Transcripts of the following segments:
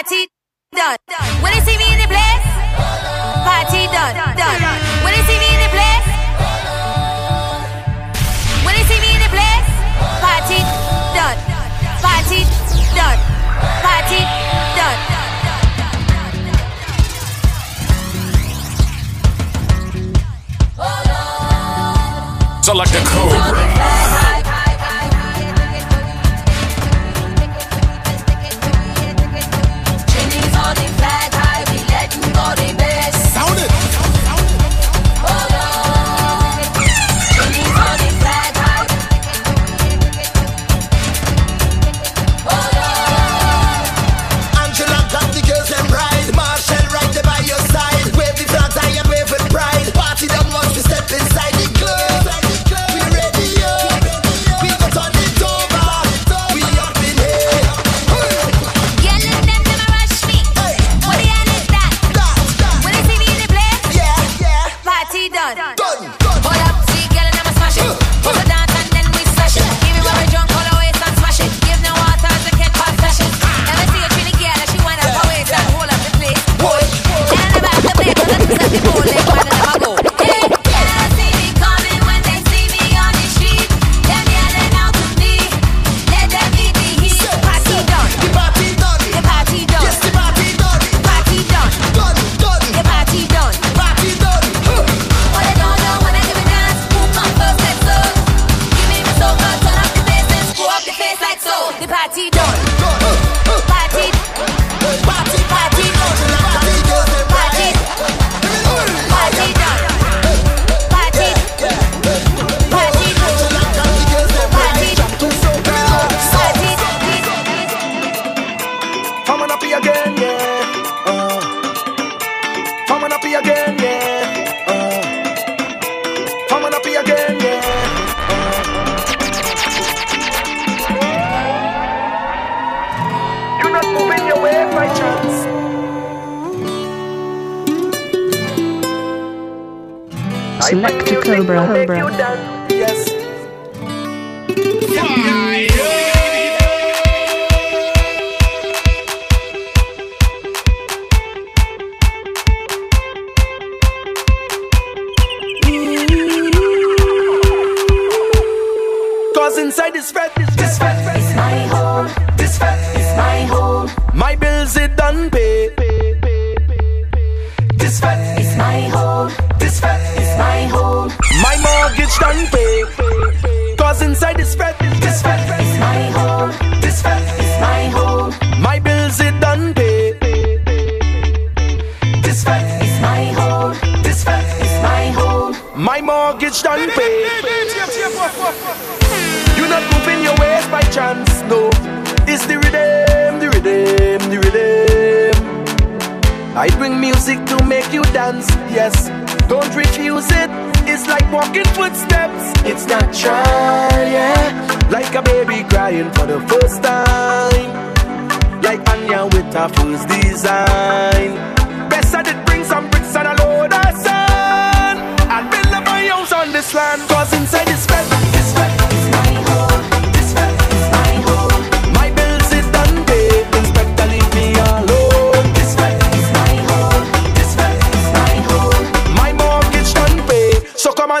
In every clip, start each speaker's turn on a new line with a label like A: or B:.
A: party done. When they see me in the place, party done, done. When they see me in the place, when they see me in the place, party done, party done, party done. So like the
B: cobra.
C: I bring music to make you dance, yes. Don't refuse it, it's like walking footsteps. It's natural, yeah. Like a baby crying for the first time. Like Anya with her first design. Best that it brings some bricks and a load of sand. and build up my house on this land, cause inside this fence.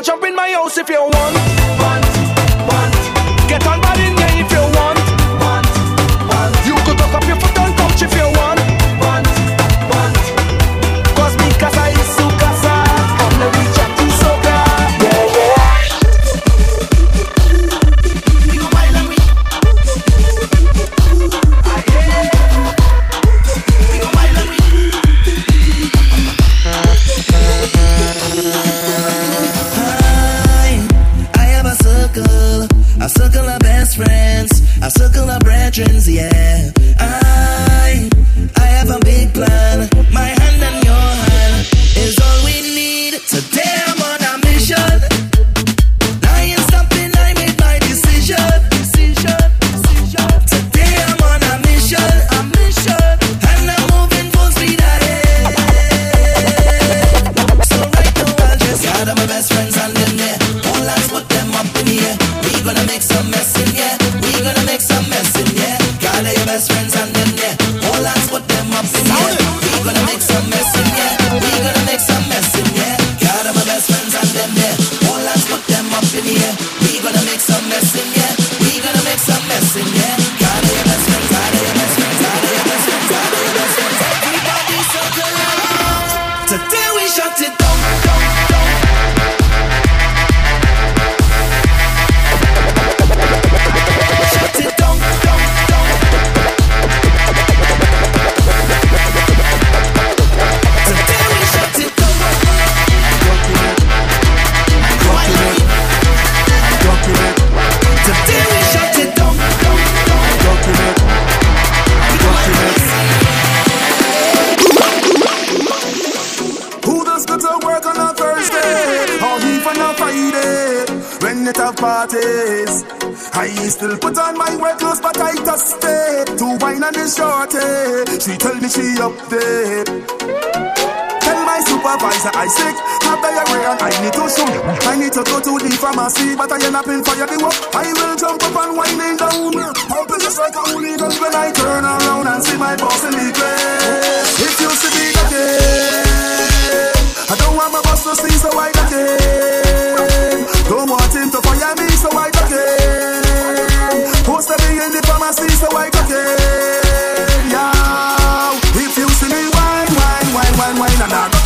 C: jump in my house if you want.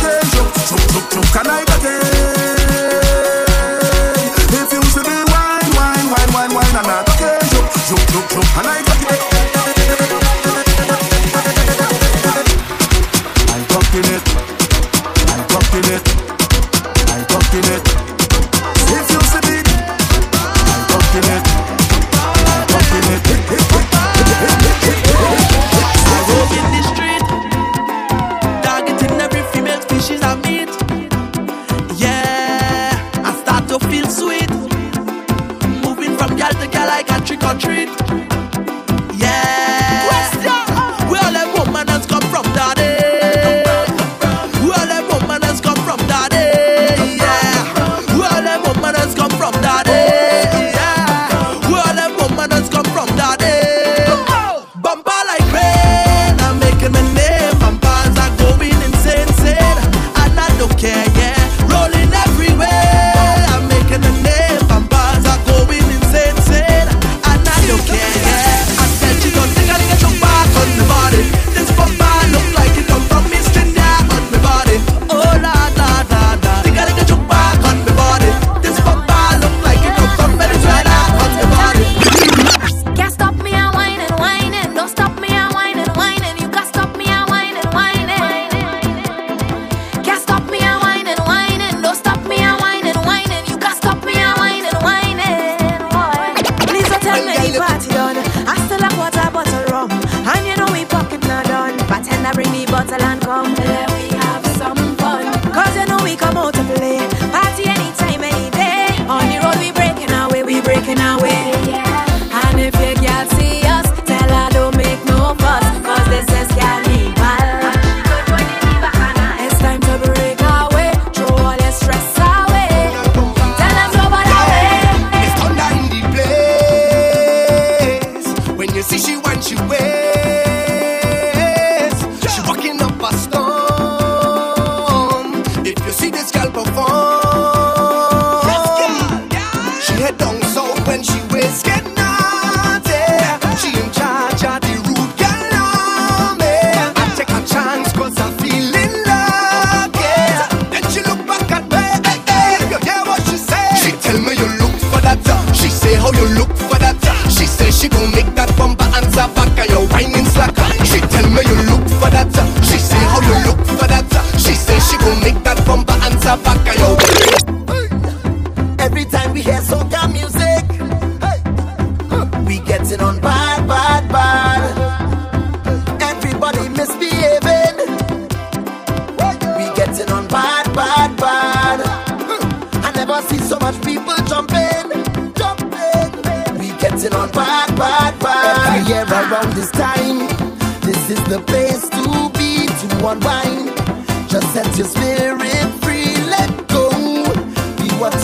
C: friends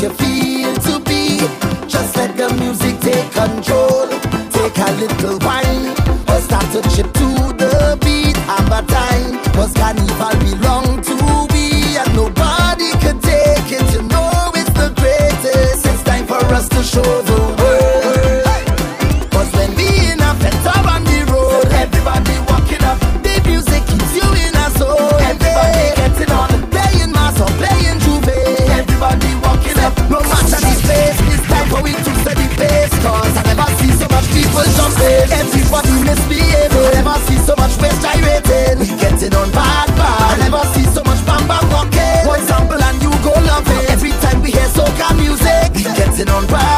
C: you
D: feel to
E: be. Just let the
F: music take control. seen misbehaving. Never see so much waste gyrating. Getting on bad, bad. I never see so much bam bam walking. One sample and you go love. Every time we hear soca music, getting on
G: bad.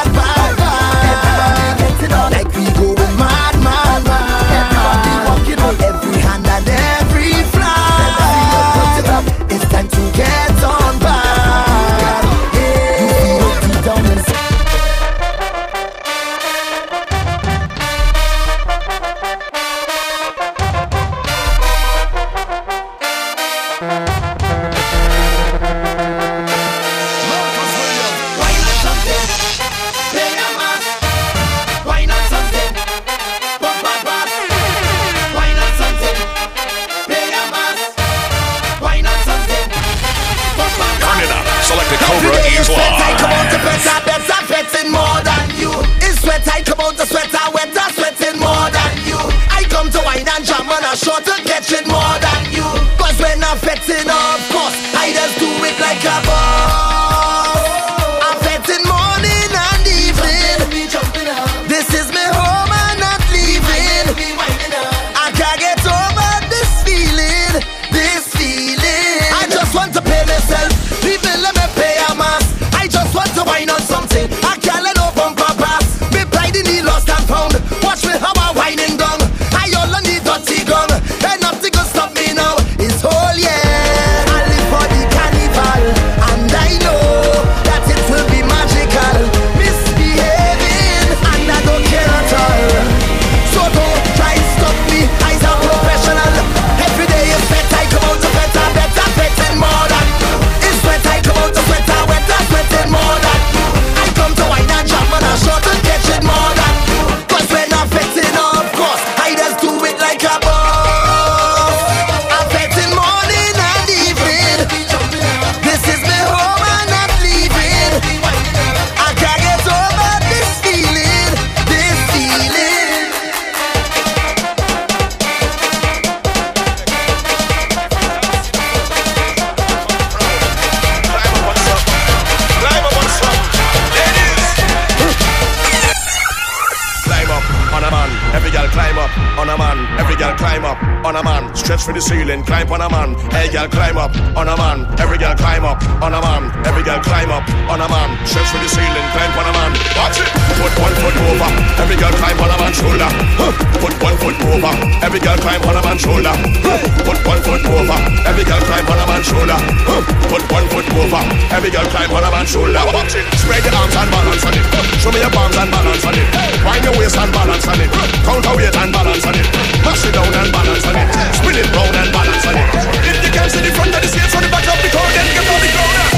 G: A man. The ceiling, climb on a man. Watch it. Put one foot over. Every girl climb on a man's shoulder. Huh. Put one foot over. Every girl climb on a man's shoulder. Huh. Put one foot over. Every girl climb on a man's shoulder. Huh. Put one foot over. Every girl climb on a man's shoulder. Watch it. Spread your arms and balance on it. Show me your palms and balance on it. Wind your waist and balance on it. Counterweight and balance on it. Mash it down and balance on it. Spin it round and balance on it. If you can't see the front of the stage from the back of the car, then get on the ground.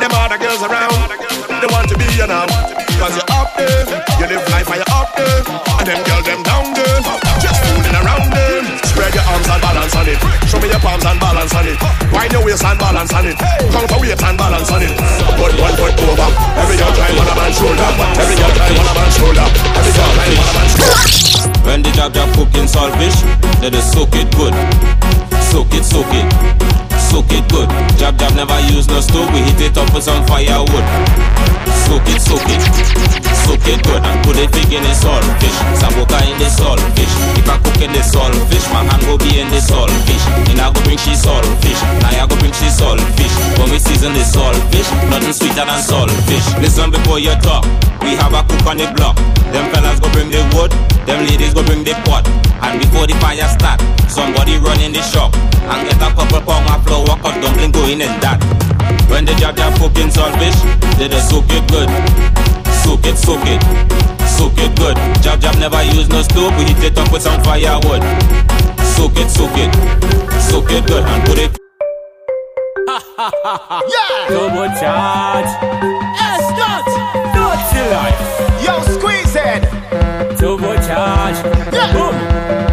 G: Them other girls around, they want to be you now. Cause you're up there, you live life and you're up there. And them girls, them down there, just fooling around them. Spread your arms and balance on it. Show me your palms and balance on it. Wind your waist and balance on it. Counter weight and balance on it. Put one foot over. Every girl climb on a man's shoulder. Every girl climb on a man's shoulder. Every girl climb on a man's shoulder.
H: When the jab jab cooking saltfish, they just soak it good. Soak it, soak it, soak it good. Jab jab never use no stove, we hit it up with some firewood. Soak it, soak it, soak it good. And put it big in the saltfish, sambuca in the saltfish. If I cook in the saltfish, my hand will be in the saltfish. And I go bring she saltfish, now I go bring she saltfish. When we season the saltfish, nothing sweeter than saltfish. Listen before you talk, we have a cook on the block. Them fellas go bring the wood, them ladies go bring the pot. And before the fire start, somebody run in the shop and get a couple pound of flour, cut dumpling going in that. When the jab jab cooking saltfish, they just soak it good. Soak it, soak it, soak it good. Jab jab never use no stove, we heat it up with some firewood. Soak it, soak it, soak it good and put it.
I: Yeah.
J: Turbo charge. Yes, not. Dirty life.
I: Yo, squeeze it.
J: Turbo charge.
I: Yeah.
J: Boom.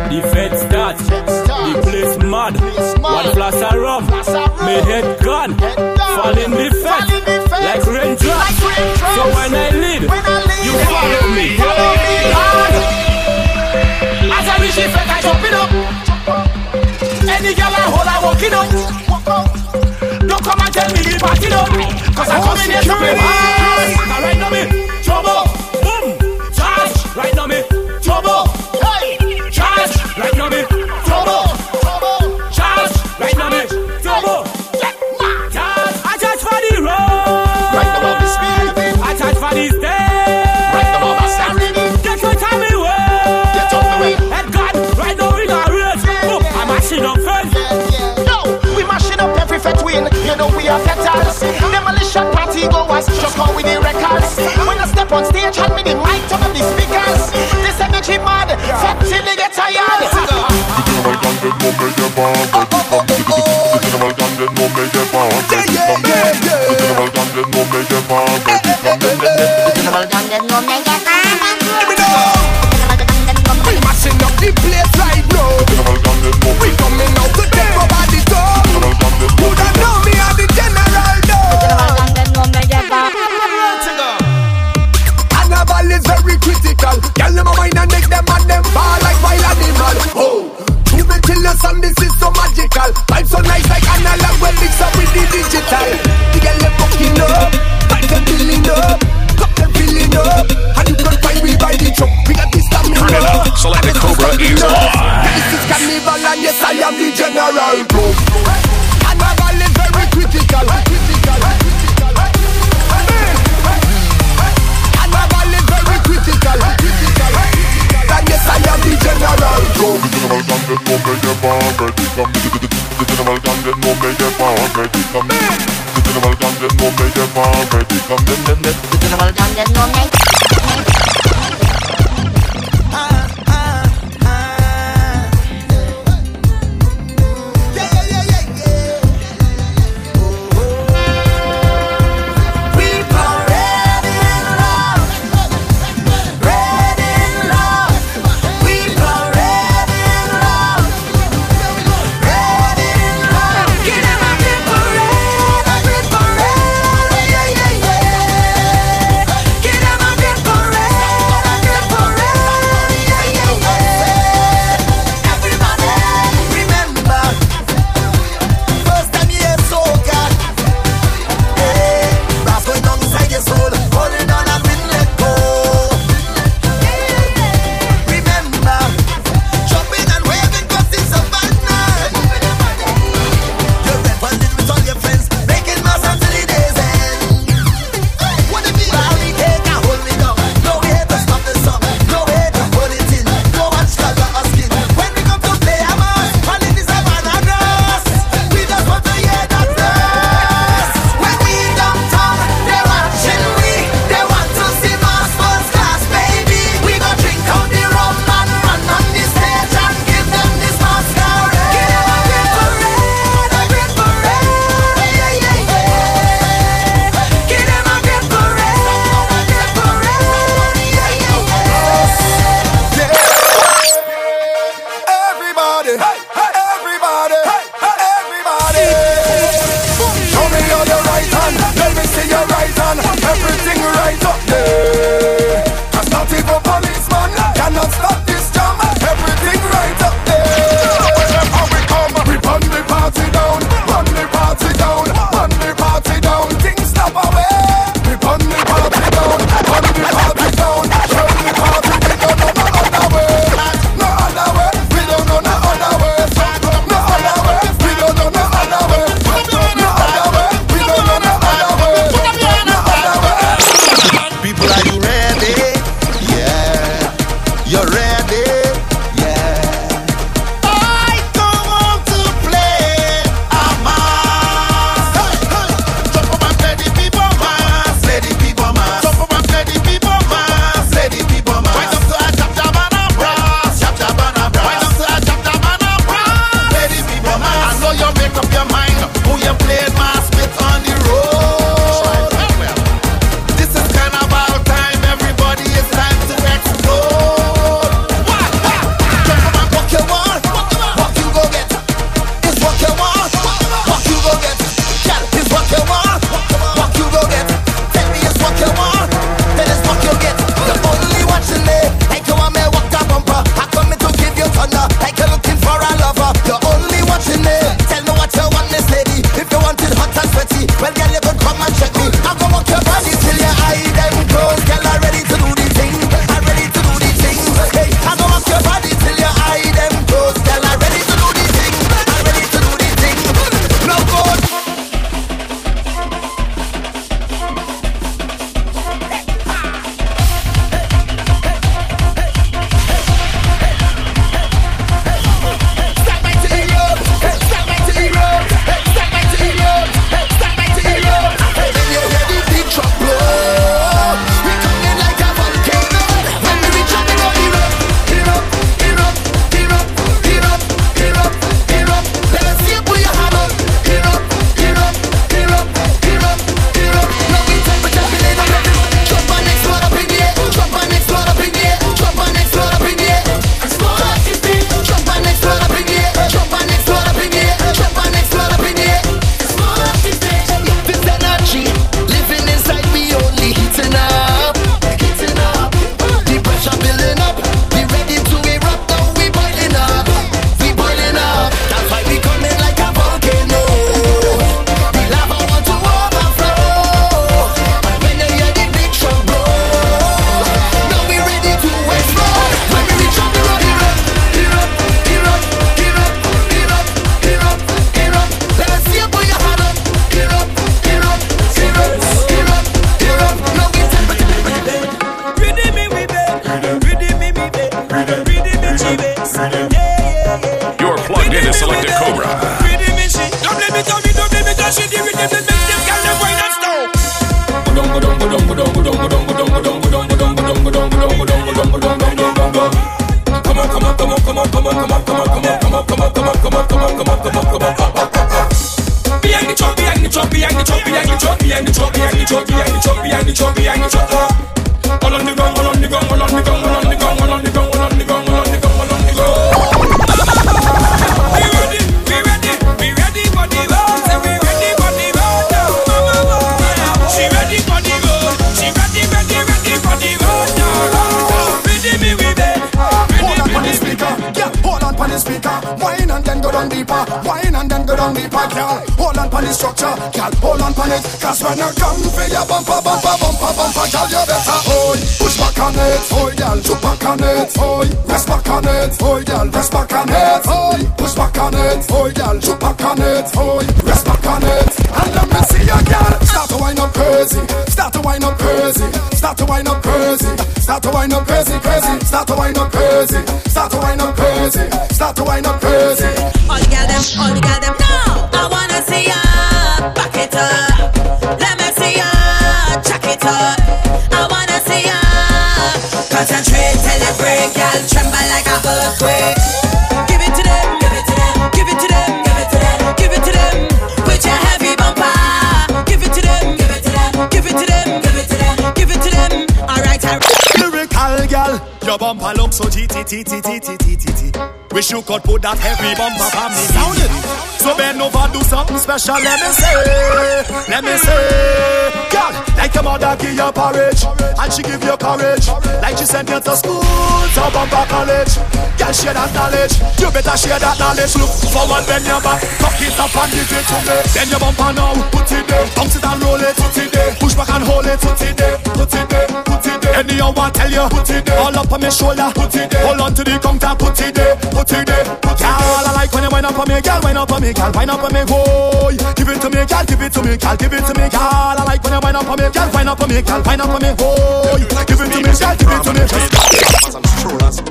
J: The fete start. The place mad. One flash rum.
I: Flash.
J: Me head gone. Fall in the fete.
I: Fall in the.
J: Like raindrops. So when I lead,
I: When I lead,
J: you follow me.
I: Follow me.
J: As I reach the fete, I jump it up. Any girl I hold, I walk it up. Don't come and tell me the party up Cause I come in here to play hard right now me, trouble,
I: know we are feters. Demolition party goers, just call with the records. When I step on stage, hand me the mic, turn up the speakers. This energy mad, fete till they get tired. Yeah,
K: structure, girl. Hold on on it. Cause when you come for your bumper, bumper, bumper, bumper, girl, you better hold. Push back on it, hold, girl. Jump back on it, hold. Rest back on it, hold, girl. Rest back on it, hold. Push back on it, hold, girl. Jump back on it, hold. Rest back on it. And let me see you, girl. Start to wind up crazy. Start to wind up crazy. Start to wind up crazy. Start to wind up crazy, crazy. Start to wind up crazy. Start to wind up crazy. Start to wind up crazy.
E: All the girl them, all the girl Tremble like. Give it to them, give it to them, give it to them, give it to them, give it to them. With your heavy bumper, give it to them, give it to them, give it to them, give it to them, give it to them. Alright, alright.
L: Lyrical girl, your bumper look so T T T T T T T T. Wish you could put that heavy bumper for me. Sound it. So bend over, do something special. Let me say, let me say, girl, like your mother give you porridge, and she give you courage, like she sent you to school, to bumper college. Girl, share that knowledge. You better share that knowledge. Look forward, bend your back, cock it up and give it to me. Bend your bumper now, put it there, bounce it and roll it, put it there, push back and hold it, put it there, put it there, put it there. Anyhow I tell you, put it there, all up on my shoulder, put it there, hold on to the counter, put it there, put it there. Girl, I like when you wind up on me, girl, wind up on me, girl, wind up on me, boy. Give it to me, girl, give it to me, girl, give it to me, girl. I like when you wind up on me, girl, wind up on me, girl, wind up on me, boy. Give it to me, girl, give it to me.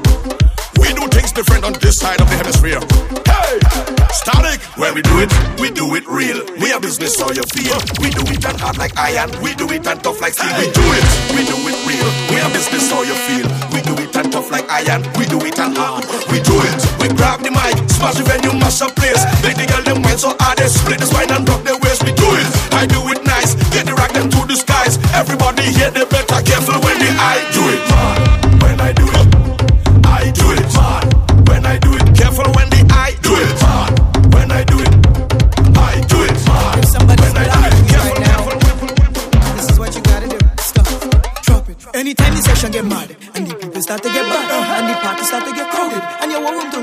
G: We do things different on this side of the hemisphere. Hey, static. When we do it, we do it real. We are business, so you feel. We do it and hard like iron. We do it and tough like steel. We do it, we do it real. We are business, so you feel. We do it and tough like iron. We do it and hard. We do it. We grab the mic, smash the venue, mash up place. Make the girl them wine so hard they split the spine and rock their waist. We do it. I do it nice. Get the rock them to the skies. Everybody here, they better careful when the I do it.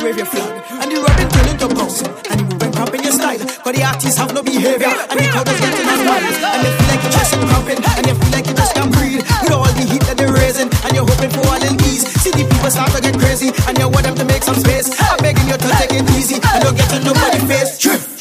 M: Wave your flag and the rubbing turn into bouncing and the moving cramping your style. Cause the artists have no behavior and the crowd is getting as wild and you feel like you're just cramping and you feel like you just can't breathe with all the heat that they're raising and you're hoping for a little ease. See the people start to get crazy and you want them to make some space. I'm begging you to take it easy and don't get to nobody face. Drift.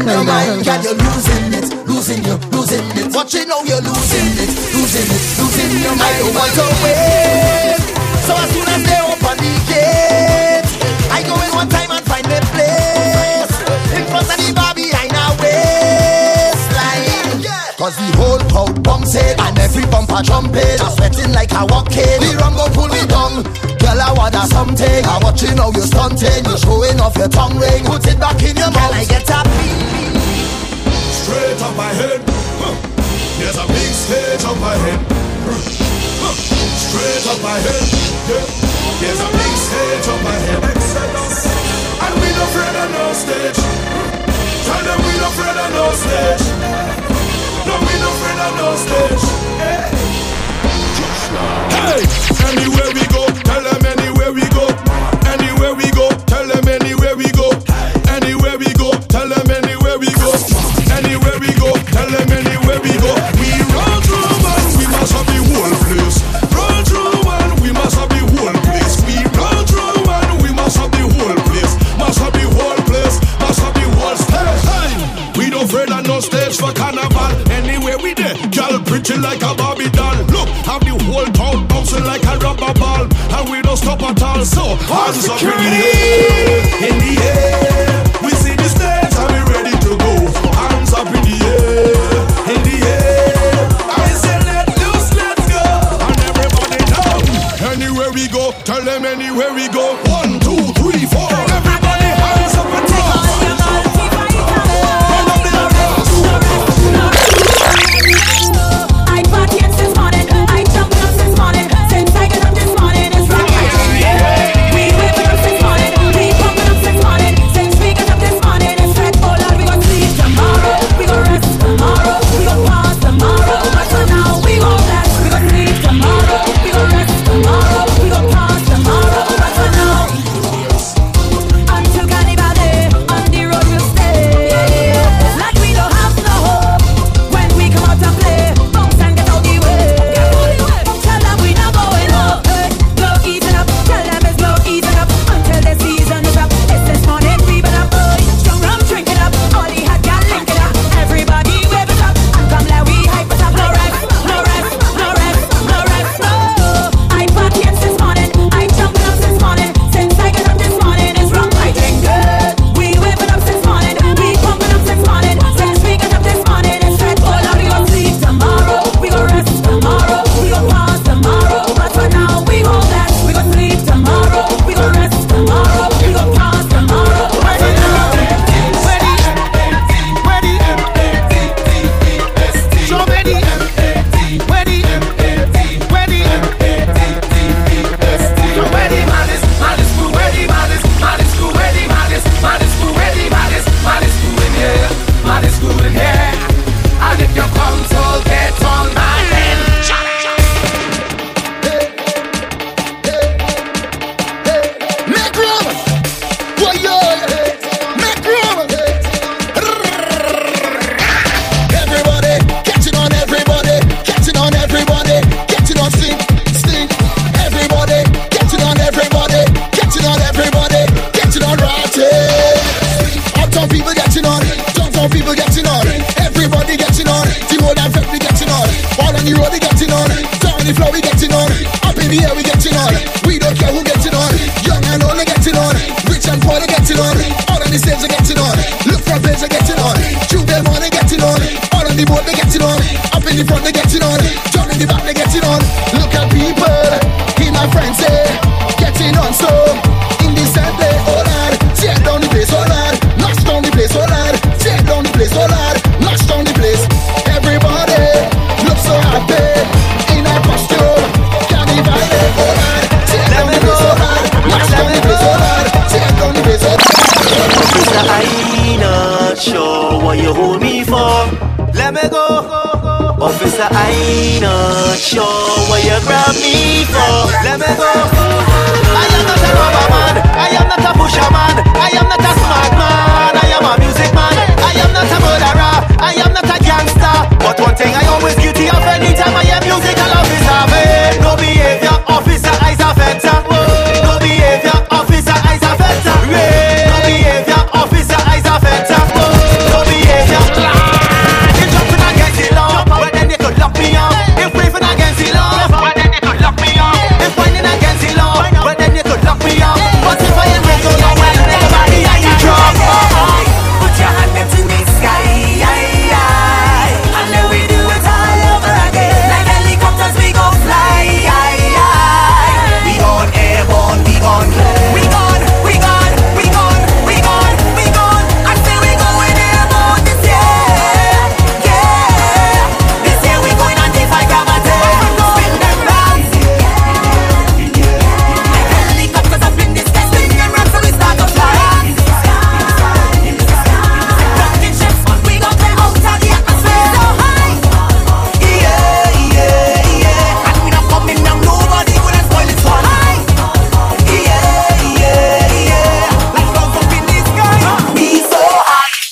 F: You,
B: Select
F: losing
B: the
F: your
B: code.
F: mind Girl you're losing it Losing you, losing it. Watch you know you're losing it Losing it, losing your mind. I don't want to wait. So as soon as they open the gate I go in one time and find a place. In front of the bar behind a waistline. Cause the whole crowd bouncing And every bumper jumping. I'm sweating like a walking. The Girl I want a something I watching how you stunting You showing off your tongue ring Put it back in your mouth Can I get a
G: Straight up my head. Huh. There's a big stage up my head. Huh. Straight up my head. Yeah. There's a big stage up my head. And we no afraid of no stage. Tell them we no afraid of no stage. No, we no afraid of no stage. Hey, anywhere we go, anywhere we go. Anywhere we go,
E: all. So hands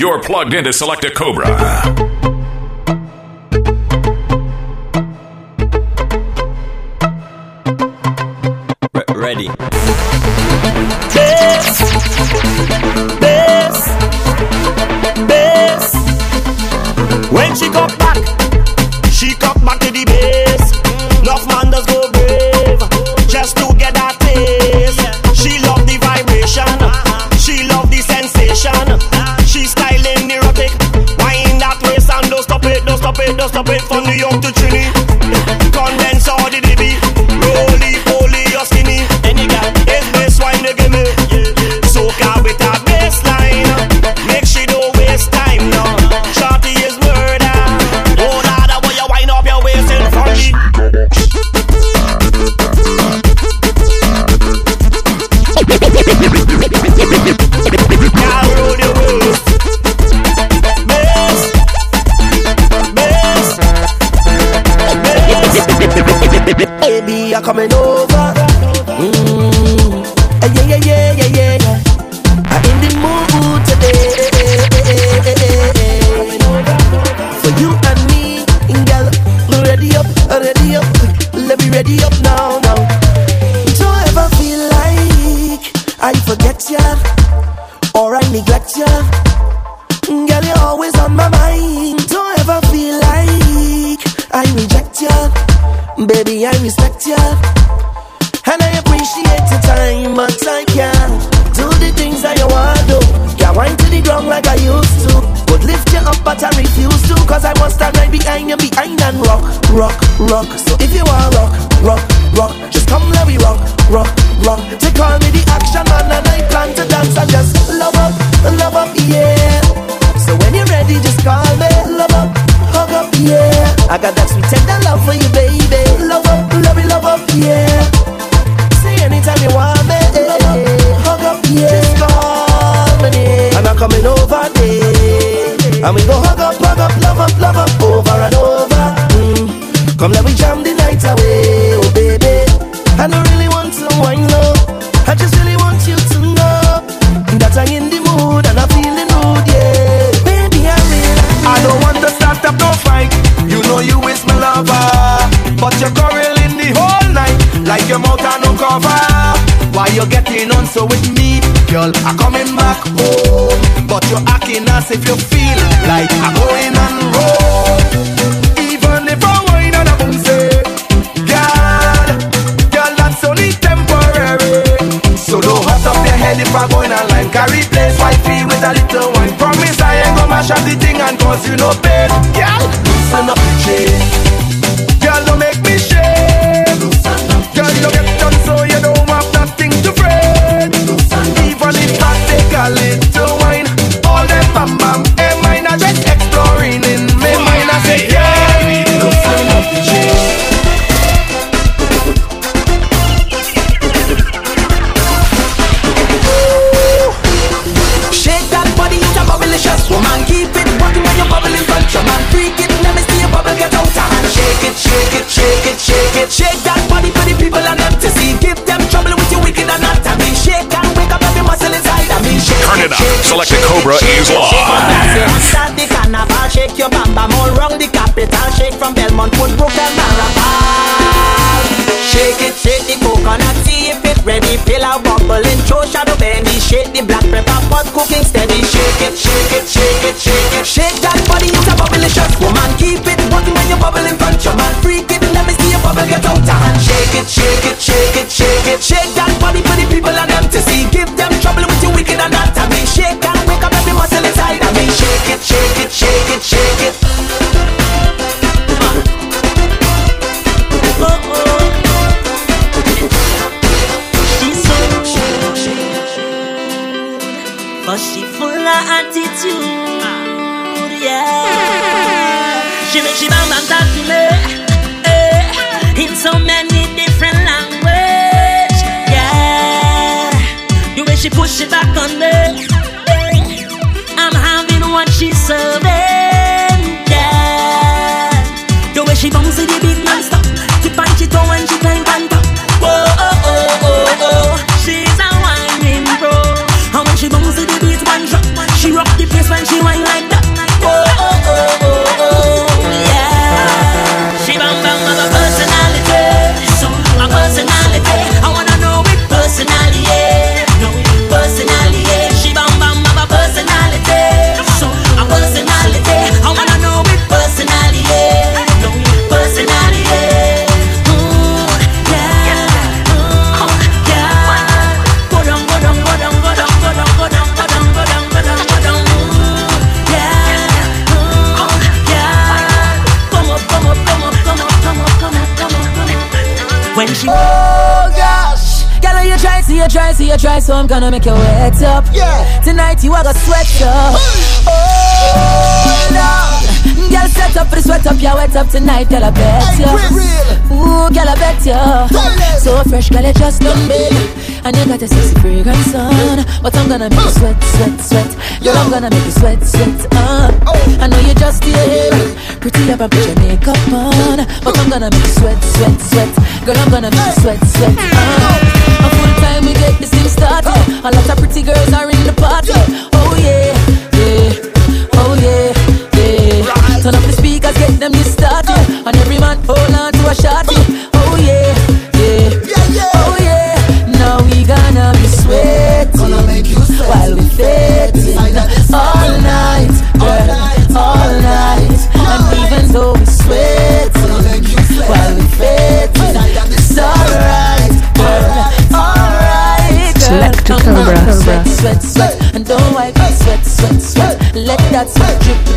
A: You're plugged into Selecta Cobra.
N: Ready.
O: If you're up
F: tonight, girl, I bet ya. Ooh, girl, I bet ya. So fresh, girl, you just done me. And you got a sexy fragrance on. But I'm gonna make you sweat, sweat, sweat. Girl, I'm gonna make you sweat, sweat, uh. I know you're just here. Pretty up and put your makeup on. But I'm gonna make you sweat, sweat, sweat. Girl, I'm gonna make you sweat, sweat, uh. A full
P: time we get this thing started. A lot of pretty girls are
I: That's it.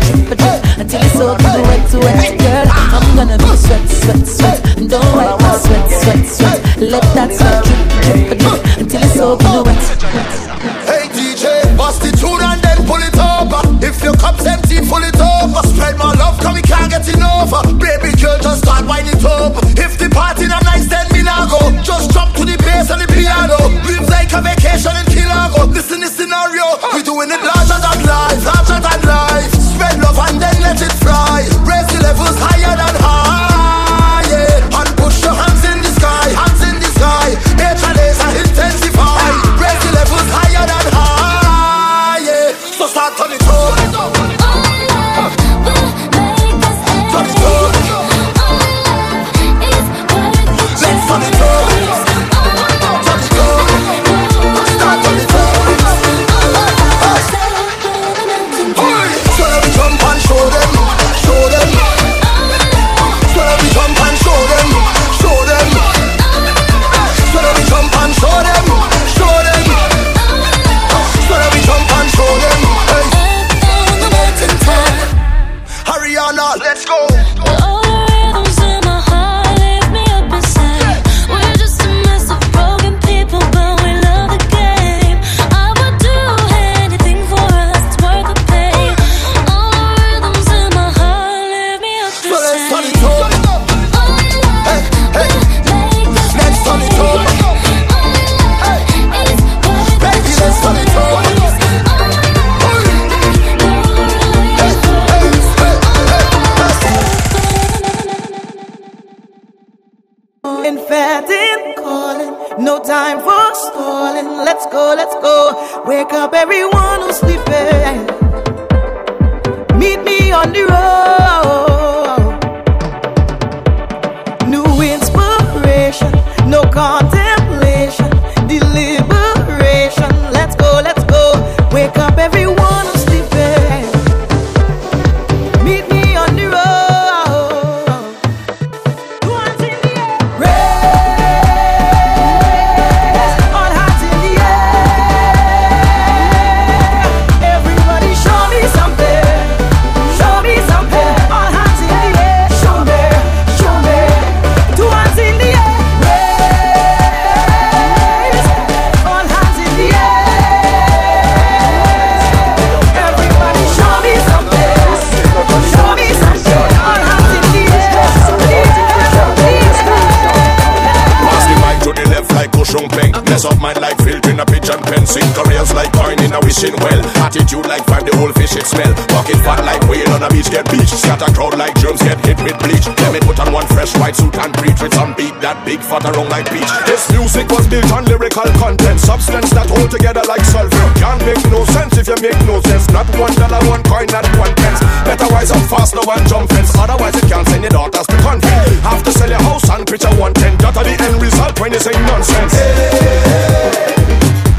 I: speech. Let me
G: put on one fresh white suit and preach with some beat that big fat around like peach. This music was built on lyrical content, substance that hold together like sulfur. Can't make no sense if you make no sense. Not one dollar, one coin, not one pence. Better wise up fast no one jump fence, otherwise it can't send your daughters to convent. Have to sell your house and preach a one ten. That the end result when you say nonsense. Hey.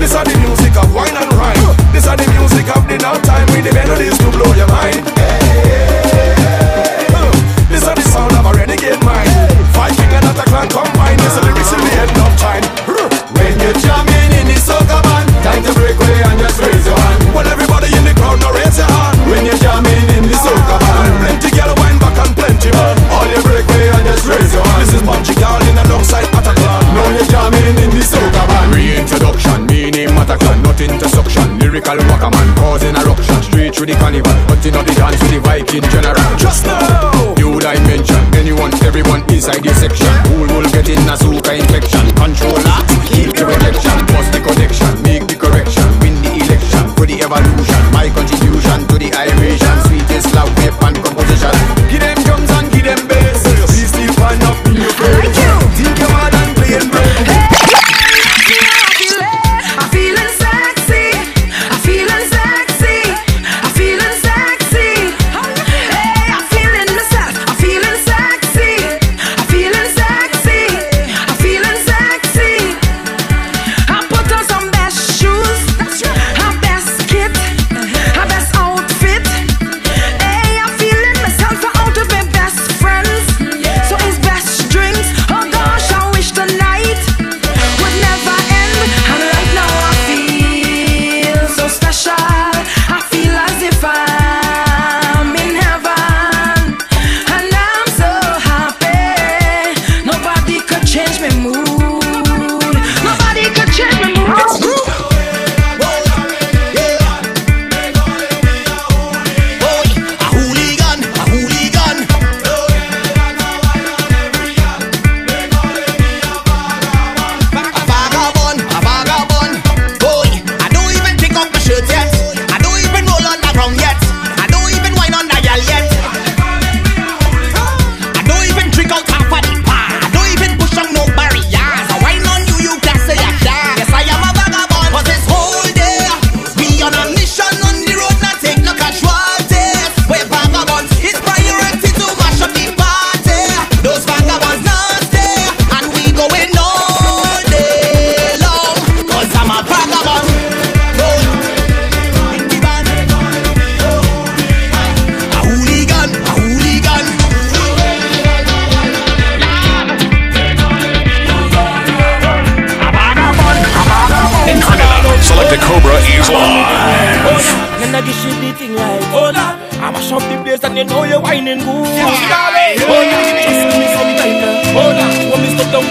G: This are the music of wine and rhyme. This are the music of the now time with the melodies to blow your mind. satisfaction, nothing to suction. Lyrical walker man causing a ruction. Straight through the carnival, hunting up the dance with the Viking general. Just now, new dimension. Anyone, everyone inside the section. Who will get in a Zuka infection? Controller, keep the protection, bust the connection.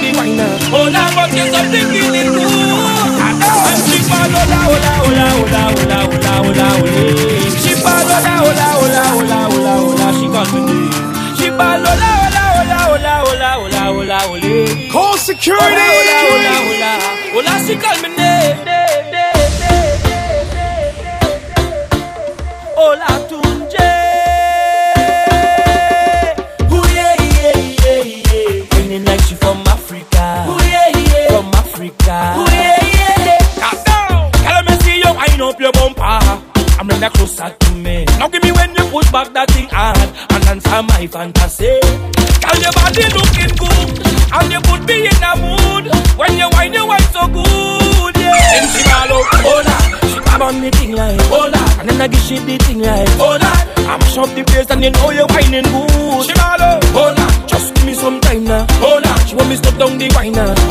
G: the whiner. Hola, porque son the
D: feeling good. When she me.
G: Call security.
D: Call me. up the place and you know you're whining good. Shimalo, oh nah, just give me some time now.
F: Oh nah,
M: she want me to
Q: stop
M: down the
F: whiner. now.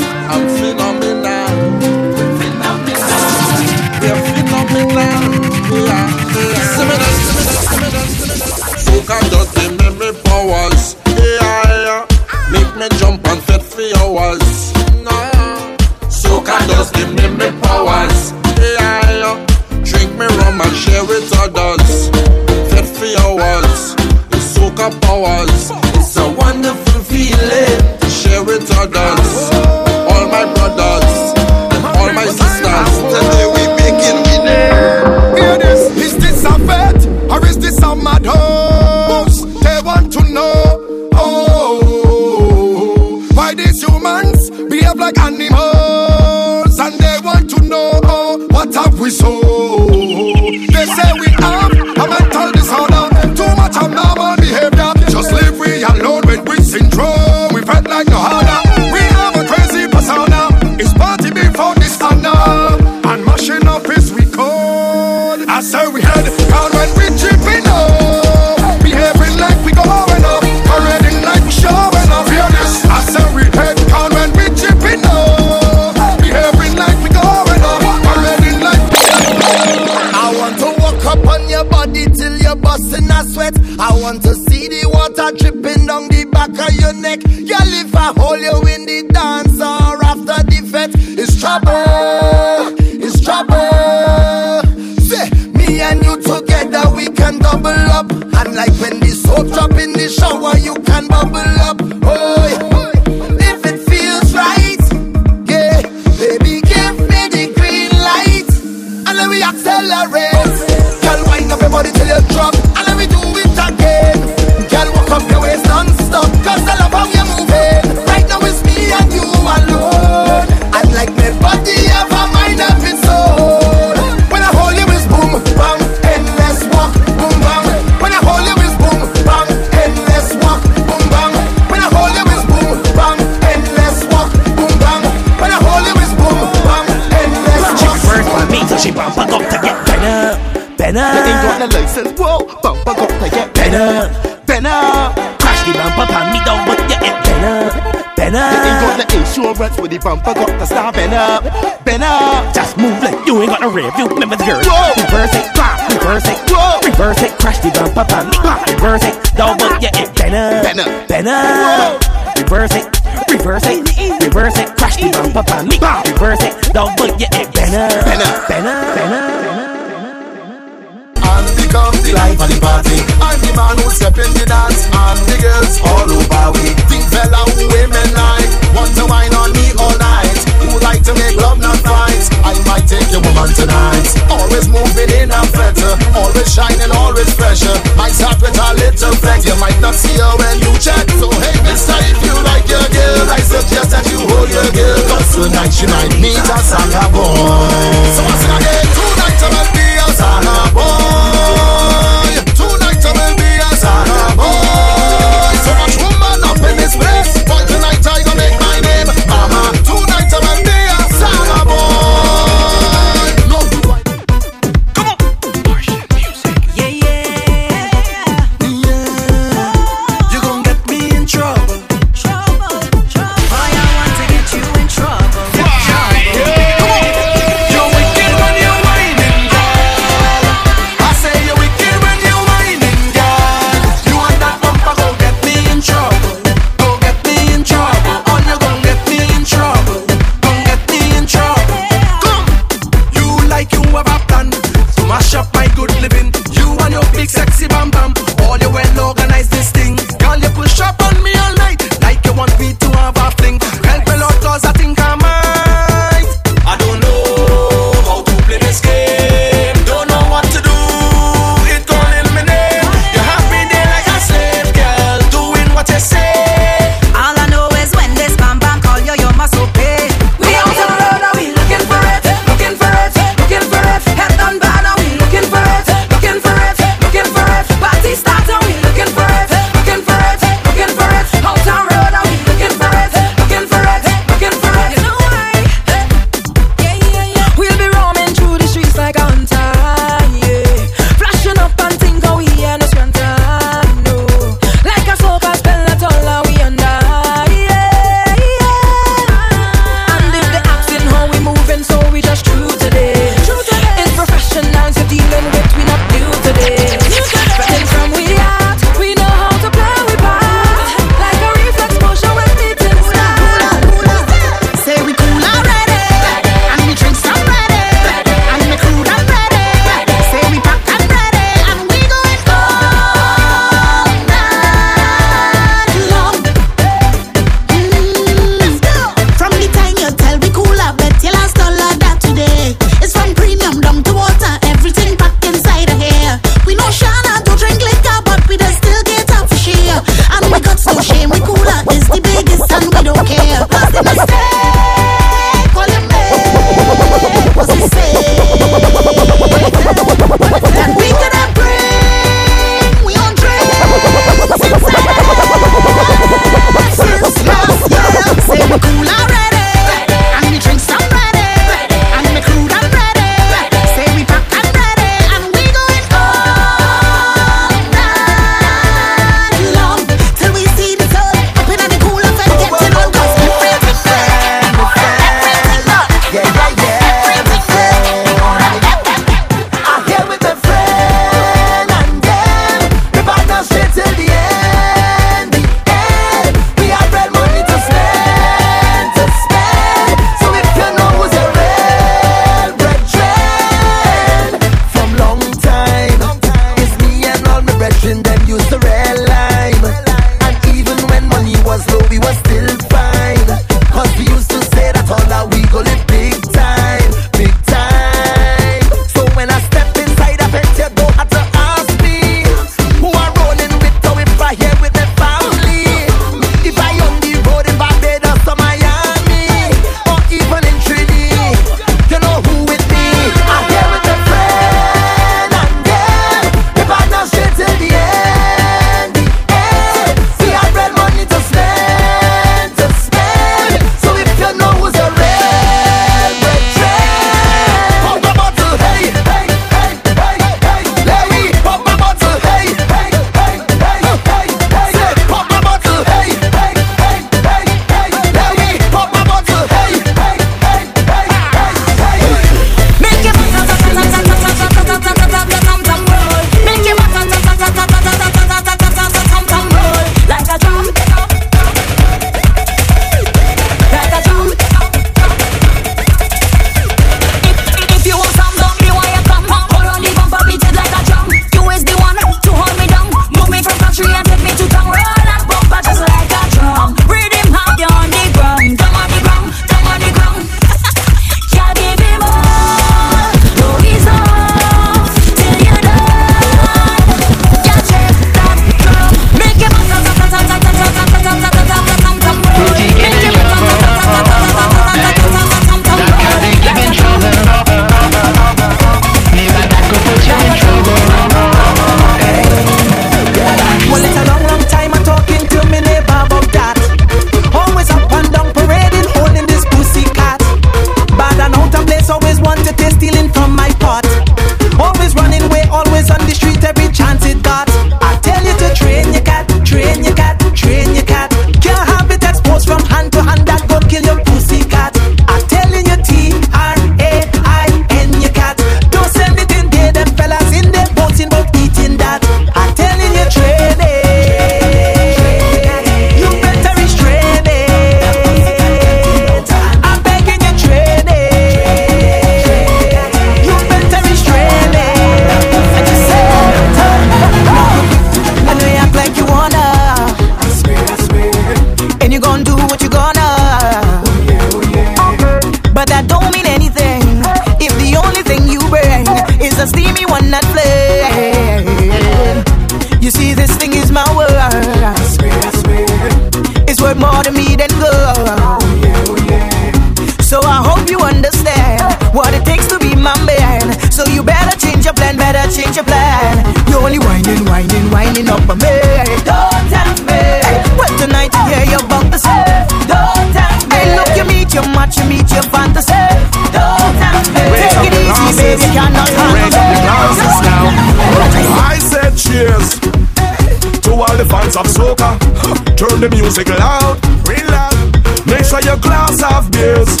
F: The
G: music loud, real loud. Make sure your glass have beers.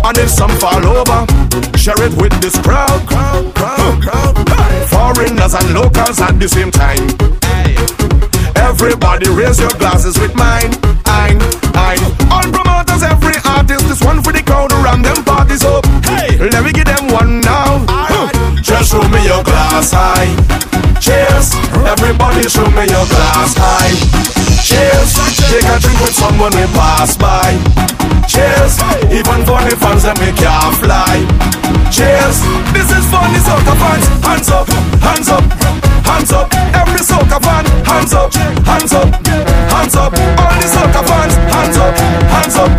G: And if some fall over, share it with this crowd. crowd, crowd, crowd. Foreigners and locals at the same time. Everybody raise your glasses with mine. I'm, I'm. All promoters, every artist, this one for the crowd around them parties up. Hey, let me give them one now. Just show me your glass high. Cheers, everybody show me your glass high. Take a drink with someone we pass by. Cheers, even for the fans that make ya fly. Cheers, this is for the soccer fans. Hands up, hands up, hands up. Every soccer fan, hands up, hands up, hands up. All the soccer fans, hands up, hands up,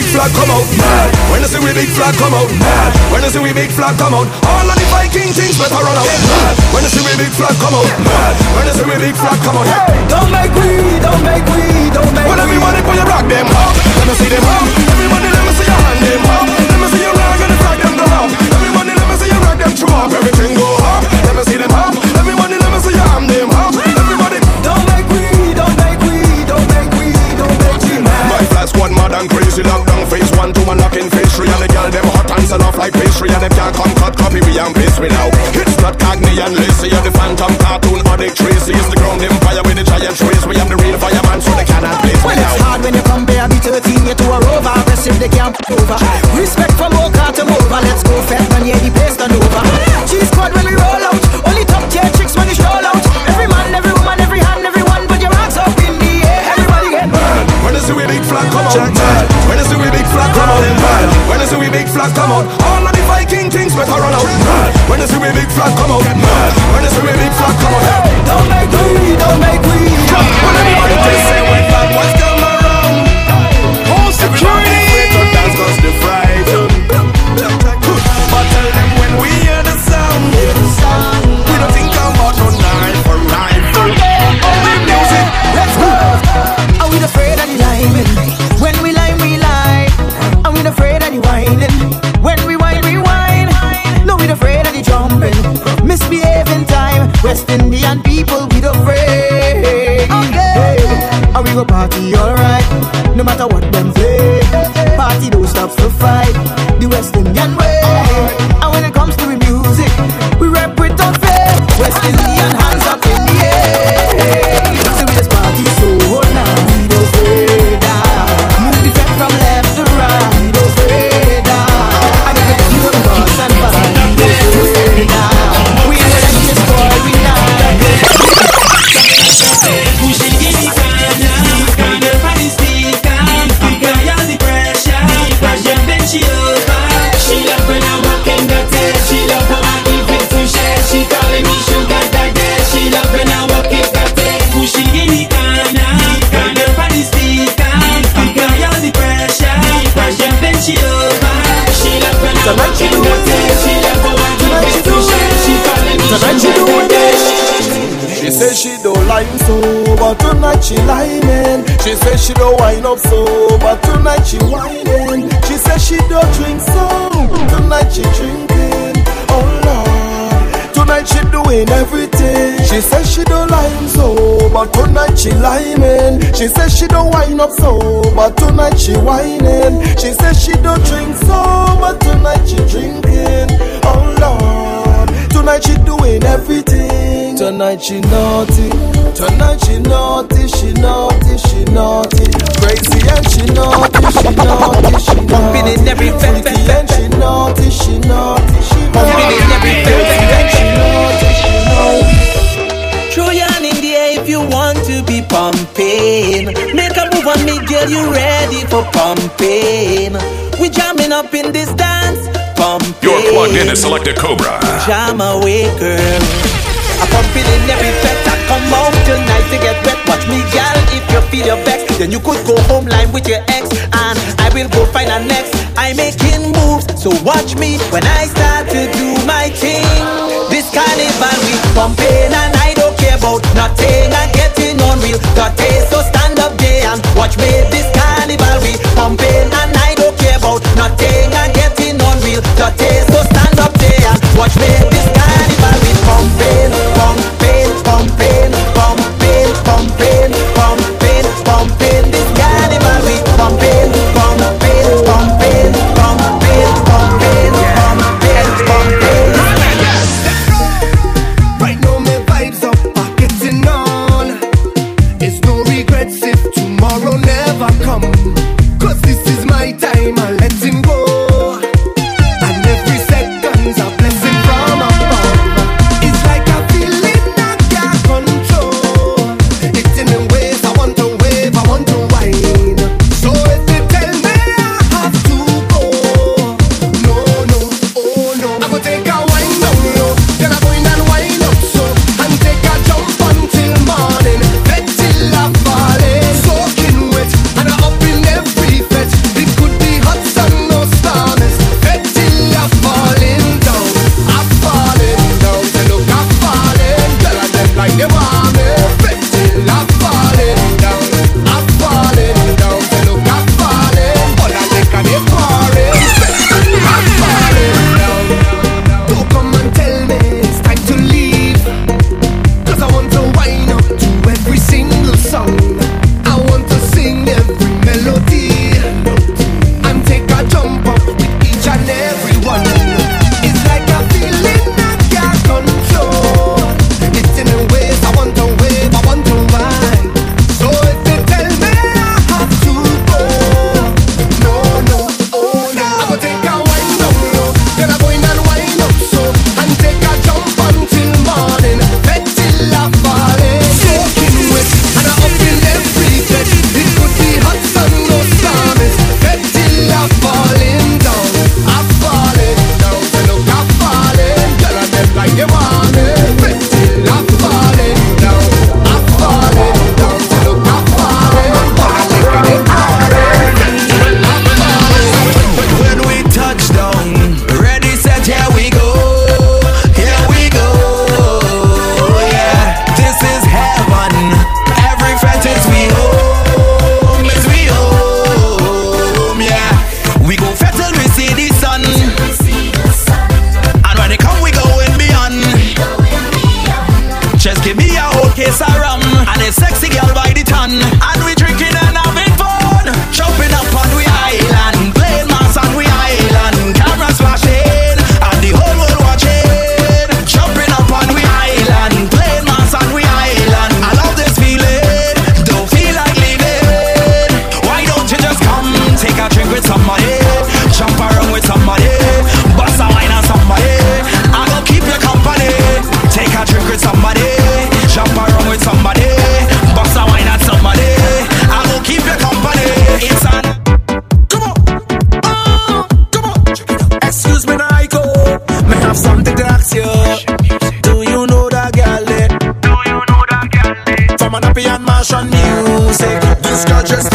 G: big flag come out, mad. When I see we big flag come out, mad. When I see we big flag come out, all of the Viking things better run out, mad. When I see we big flag come out, mad. When I see we big flag come out, hey.
M: Don't make we, don't make we, don't make
G: When everybody put your rock them up, let me see them up. Everybody let me see your hand them up. Let me see your rock and the flag them go up. Everybody let me see your rock them throw up. Everything go up. Let me see them up. Everybody let me see your hand them and crazy Lockdown phase one. To one knocking face three And the girl them hot and sell off like pastry And them can't come cut copy we and paste me now. It's not Cagney and Lacey And the phantom cartoon or Dick Tracy. It's the ground empire with the giant trace We am the real fireman so they cannot place me
M: Well, it's hard when you compare me 13 year to a rover. Aggressive, they can't over. Respect
G: big flag come out
R: She
S: says she don't wind up so, but tonight she whining. She says she don't drink so, but tonight she drinking. Oh Lord, tonight she doing everything. She says she don't like so, but tonight she liming. She says she don't wind up so, but tonight she whining. She says she don't drink so, but tonight she drinking. Oh Lord, tonight she doing everything. Tonight she naughty, tonight she naughty, she naughty, she naughty, crazy and she naughty, she naughty, she naughty,
M: in every fe- fe-
S: freaky and she naughty, she naughty, she naughty,
M: in every fe- fe-
S: and she naughty, she naughty.
M: Throw your hand in the air if you want to be pumping. Make a move on me, girl, you ready for pumping. We jamming up in this dance, pumping.
A: You're plugged in to Selecta Cobra.
M: Jam away, girl. I'm pumping in every set. I come out tonight to get wet. Watch me, gal. If you feel your vex, then you could go home line with your ex, and I will go find a next. I'm making moves, so watch me when I start to do my thing. This carnival we pumping, and I don't care about nothing.
S: I'm
T: getting on real dirty, so stand up there and watch me. This carnival we pumping, and
U: I don't care about nothing. I'm getting on
S: real dirty. Music. This girl just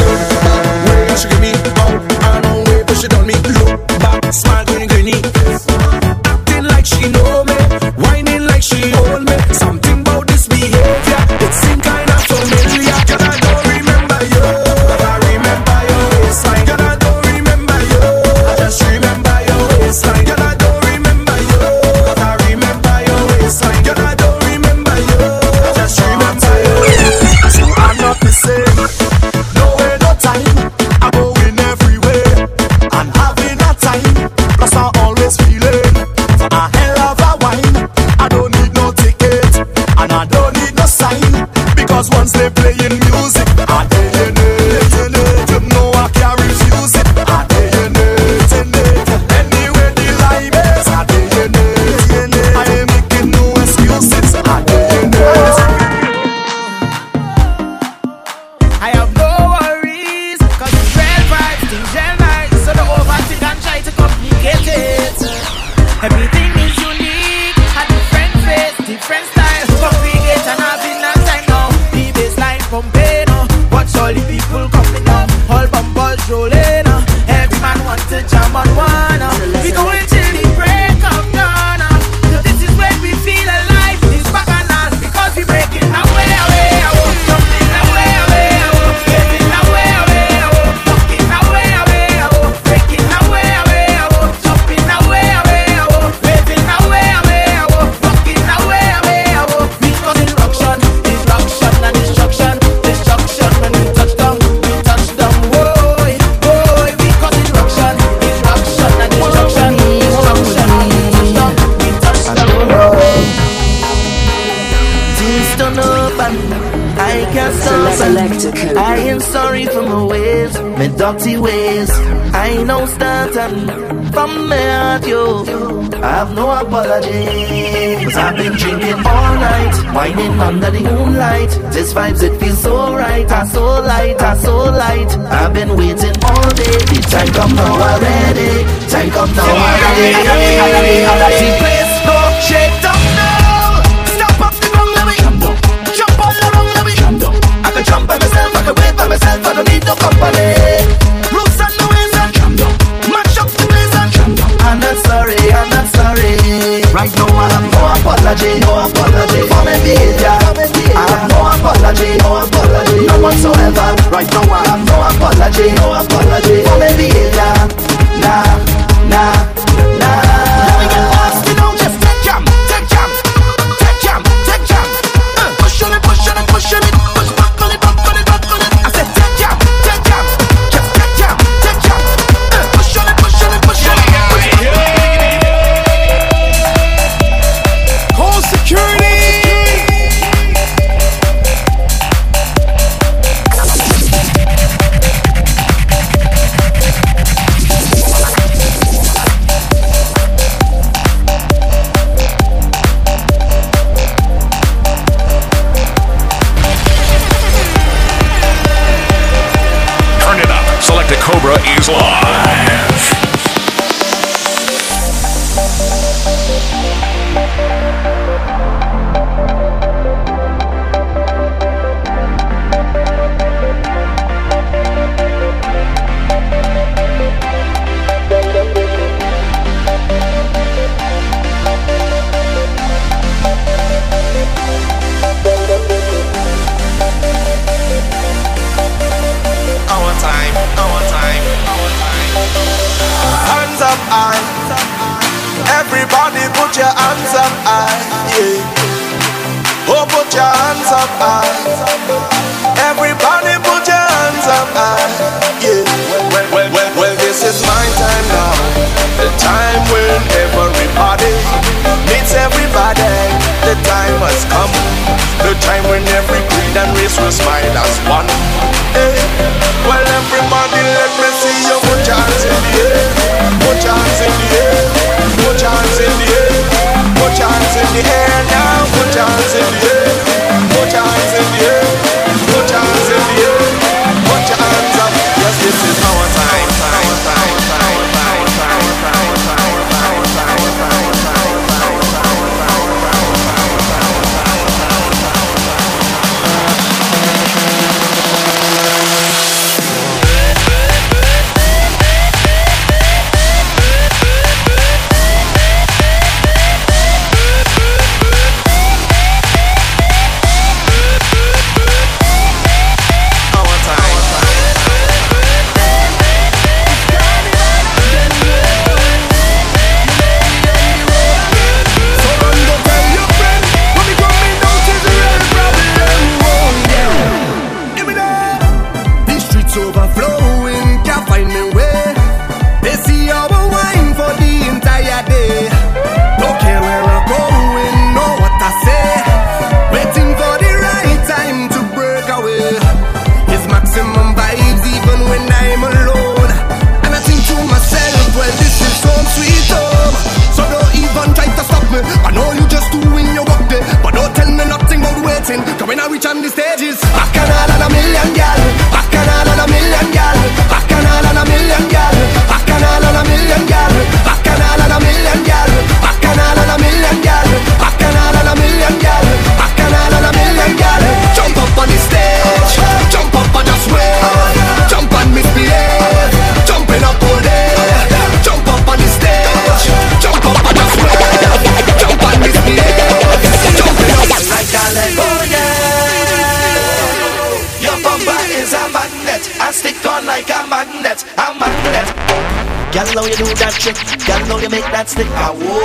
S: Gal, you do that trick. Gallo, you make that stick. I woo.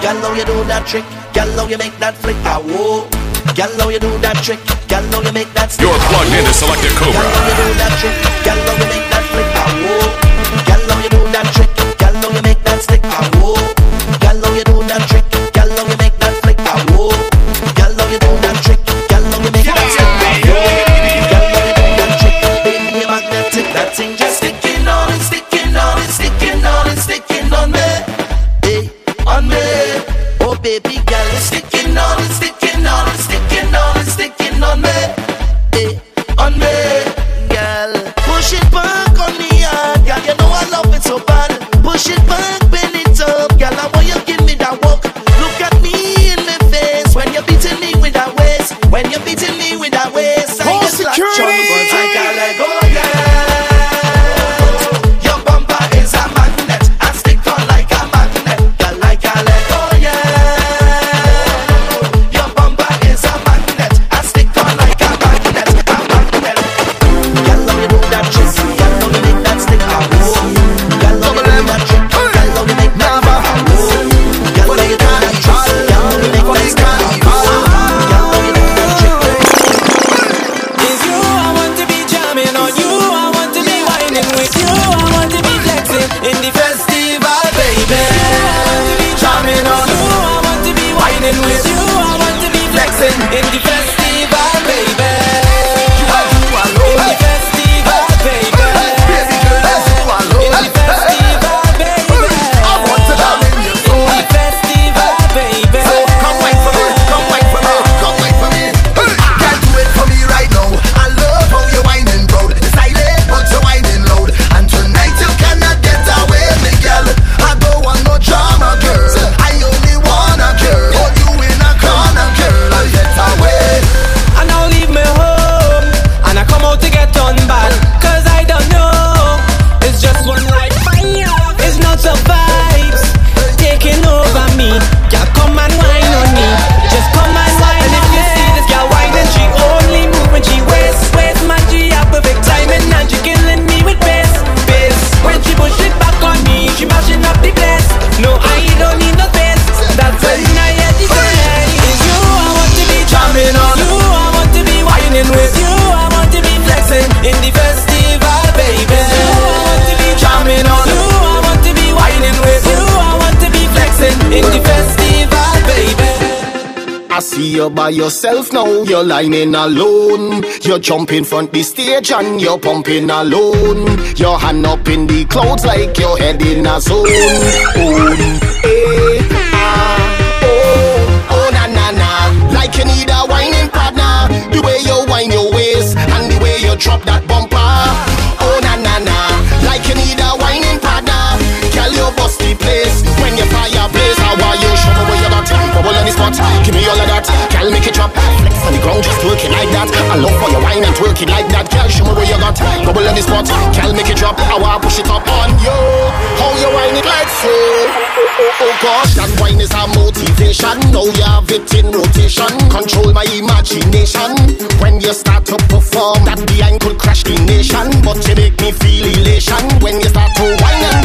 S: Gallo, you do that trick. Gallo, you make that flick. I woo. Gallo, you do that trick. Gallo, you make that stick.
A: You're plugged into
S: Selecta
A: Cobra.
S: You do that trick? You make that flick? You do that trick? You make that stick?
F: by yourself now, you're lining alone. You're jumping front the stage and you're pumping alone. Your hand up in the clouds like you're heading a zone. Oh, hey. Cock like that, girl. Show me where you got. Bubble in the spot. Girl, make it drop. I wanna push it up on you. How you whine it like so? Oh, oh, oh gosh, that wine is our motivation. Now you have it in rotation. Control my imagination. When you start to perform, that behind could crash the nation. But you make me feel elation when you start to wine.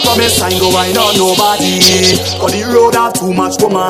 L: promise I ain't go wind on nobody. Cause the road have too much woman.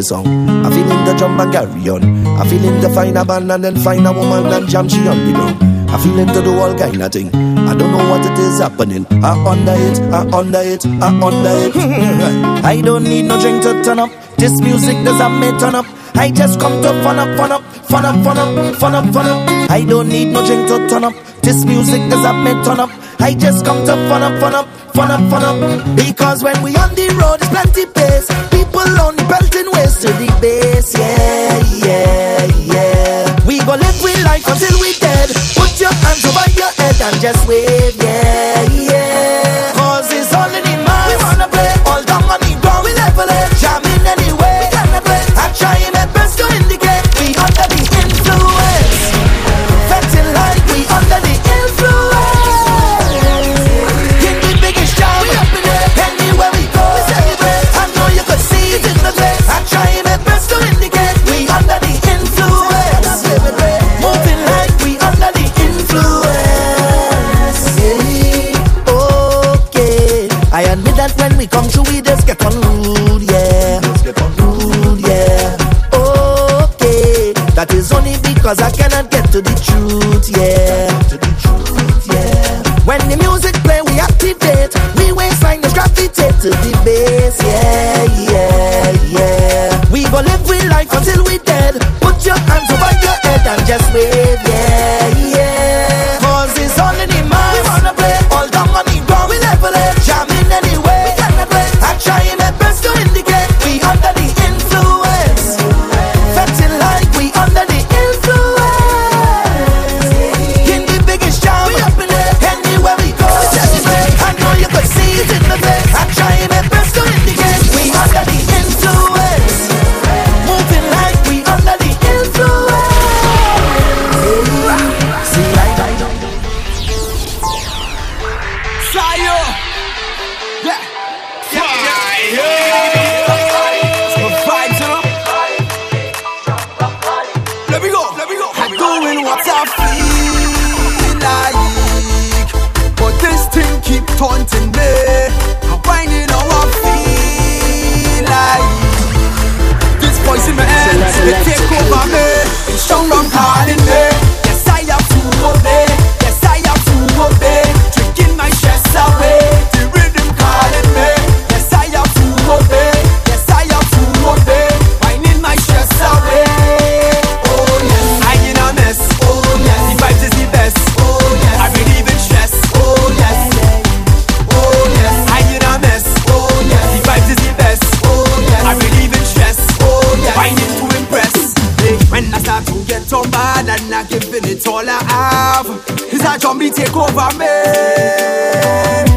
L: the song.
V: I feel in the jump and
S: carry on. I
L: feel in the find a band and then find a woman and jam she on the ground. I feel into to do all kind of thing. I don't know what it is happening. I under it, I under it, I under it. I don't need no drink to turn up. This music does have me turn up. I just come to fun up, fun up, fun up, fun up, fun up, fun up. I don't need no drink to turn up.
S: This music is a me turn up. I just come to fun up, fun up, fun up, fun up. Because when we on the road, it's plenty pace. People on the belting ways to the base. Yeah, yeah, yeah. We go live we life until we dead. Put your hands over your head and just wave. Yeah, yeah. Cause it's all in the mass. We wanna play all down on the ground. We level it, jamming anyway. We gonna play. I try my best to indicate because I cannot get to the truth, yeah. To the truth, yeah. When the music play, we activate. We waistline just gravitate to the bass, yeah, yeah, yeah. We go live with life until we dead. Put your hands over
C: get on bad and not giving it all I have, it's a zombie take over me.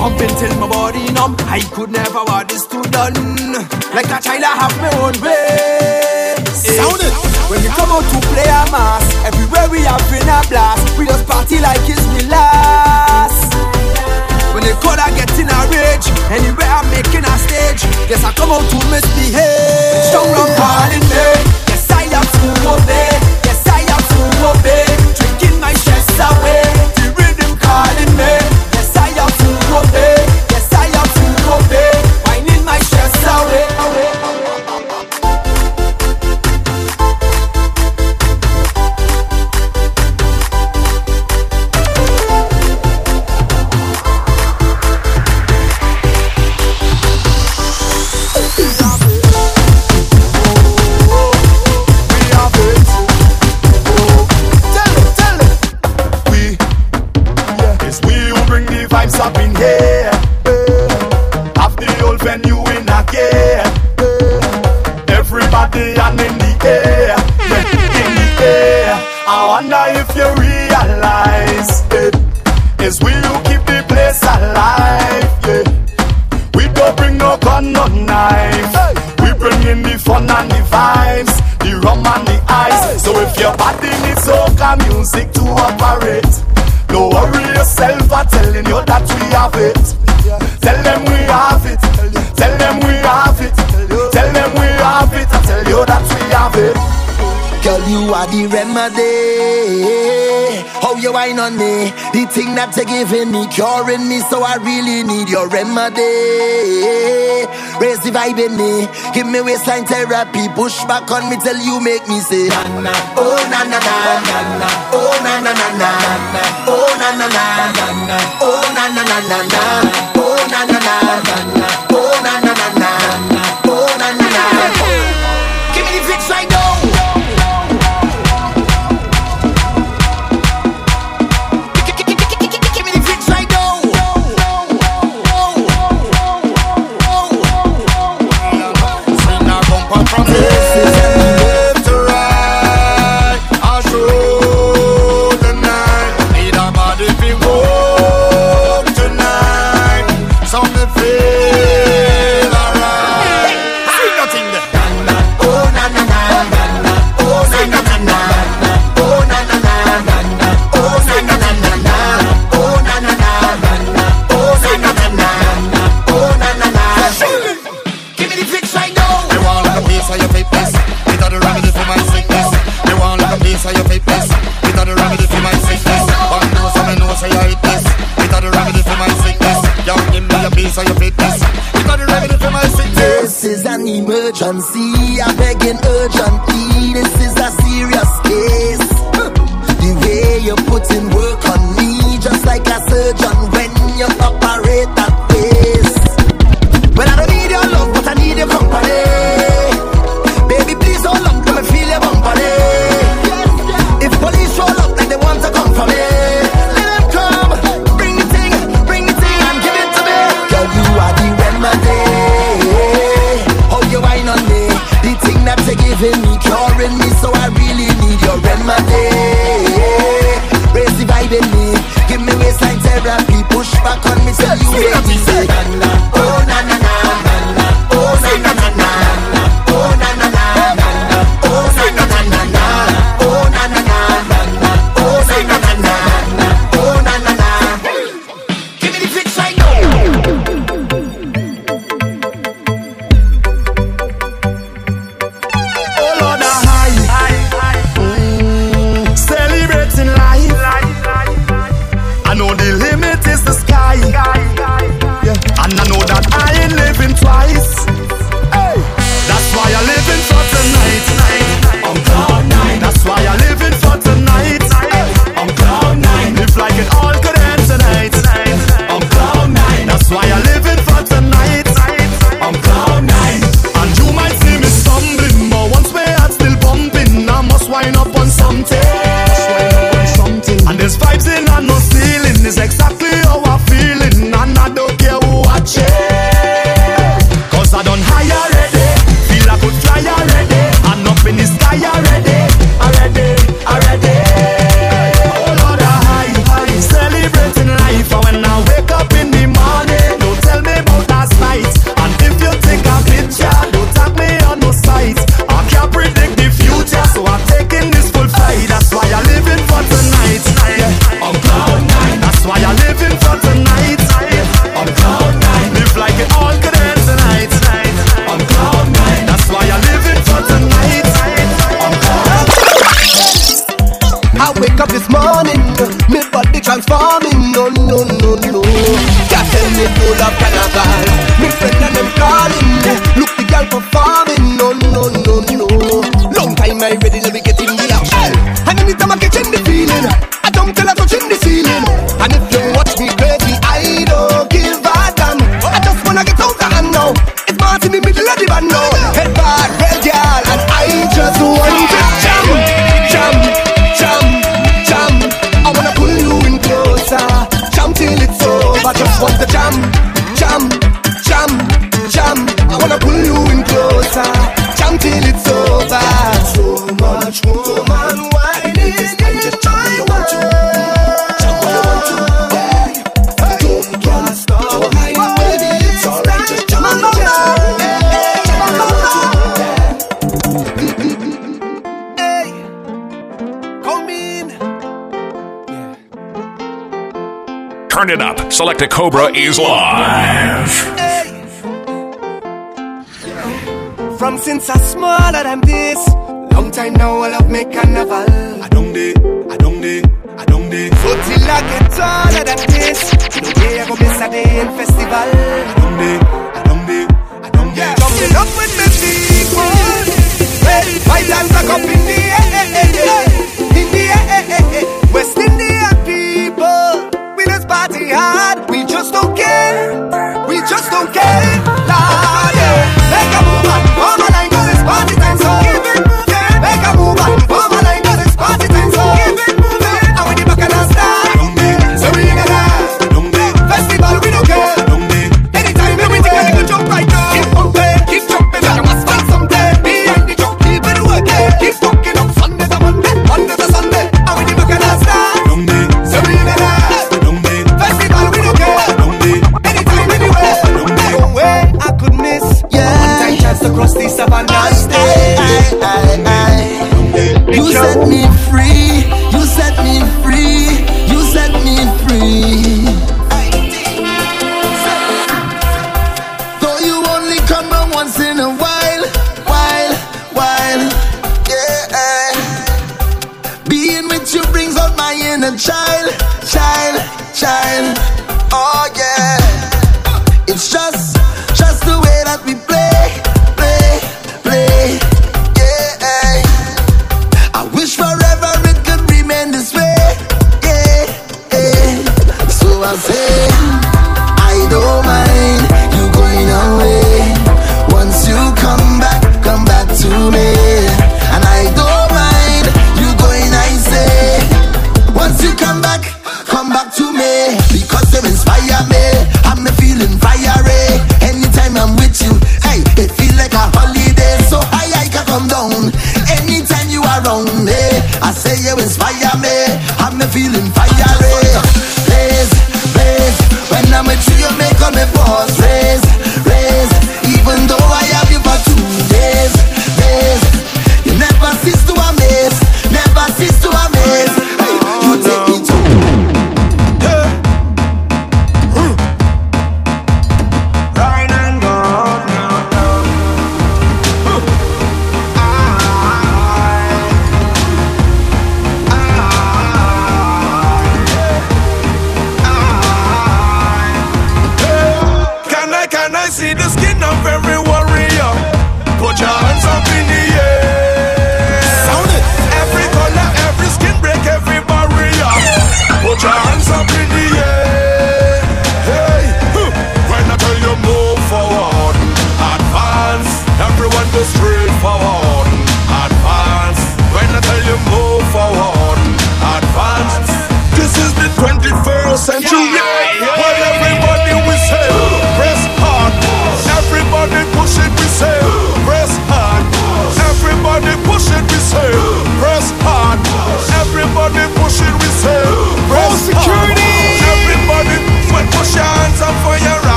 C: Pumping till my body numb. I could never want this to done. Like a child, I have my own way. Sound it. When we come out to play a mass, everywhere we have been a blast. We just party like it's the last. When they call, I get in a rage. Anywhere I'm making a stage. Yes, I come out to misbehave. Strong rum calling me. Yes, I have to obey. Drinking my stress away. The rhythm calling me. Yes, I have to obey.
K: Music to operate, don't worry yourself. I'm telling you that we have it. Tell them we have it. Tell them we have it. Tell them we have it. I tell you that we have it.
F: Girl, you are the remedy. How you whine on me? The thing that you're giving me, curing me, so I really need your remedy. Raise the vibe in me, give me waistline therapy. Push back on me till you make me say na oh na na na na na, oh na na na na na, oh na na na na na, oh na na na na na, oh na na na na na, urgency. I'm begging urgently. This is a serious case. the way you're putting work on me, just like a surgeon when you're me sell. me.
A: Turn it up. Selecta Cobra is live. Hey.
C: From since I small than this, long time now I love me carnival. I don't day, I don't day, I don't day. So till I get taller than this, no day I go miss a day in festival. I don't day, I don't day, I don't day. Yeah. Jump up with me people, hey, my dance are up in the air. hard. We just don't care. We just don't care.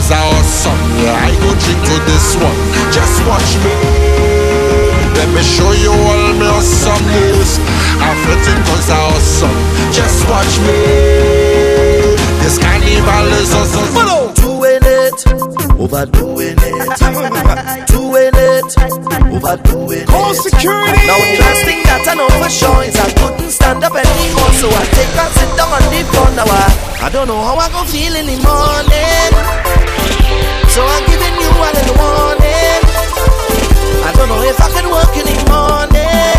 C: cause
F: I
W: awesome Yeah, I go drink to this one. Just watch me. Let me show you all my awesomeness I'm flirting cause I awesome Just watch me. This carnival is awesome. Follow!
S: Doing it. Overdoing it. Doing it. Overdoing it.
W: Call security!
S: Now the last thing that I know for sure is I couldn't stand up anymore So I take a sit down on the floor now I, I don't know how I'm gonna feel in the morning. So I'm giving you all in the morning. I don't know if I can work in the morning.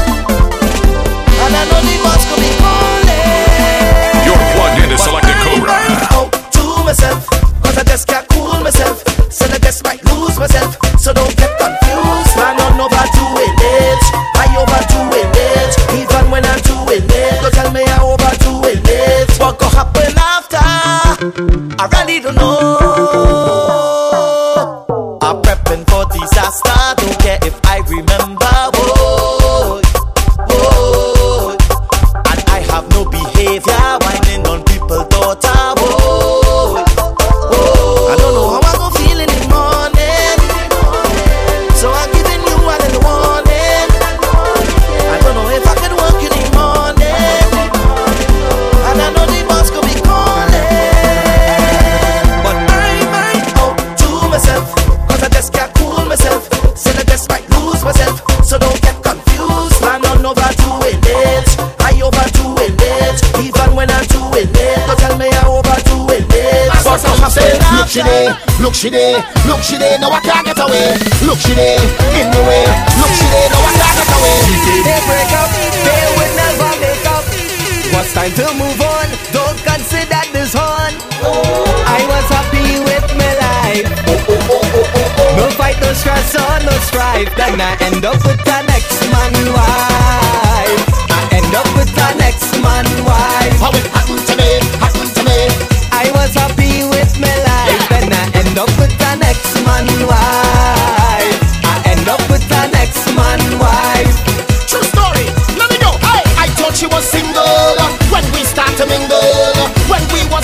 S: And I know the boss could be calling.
A: You're plugged into Selecta Cobra.
S: out to myself.
F: She there, look she there, look she there. Now I can't get away. Look she there, in the way. Look she there, now I can't get away.
S: They break up, they would never make up. What's time to move on? Don't consider this on. I was happy with my life. No fight, no stress, or no strife. Then I end up with the next man wife. I end up with the next man wife.
F: How it happened to me,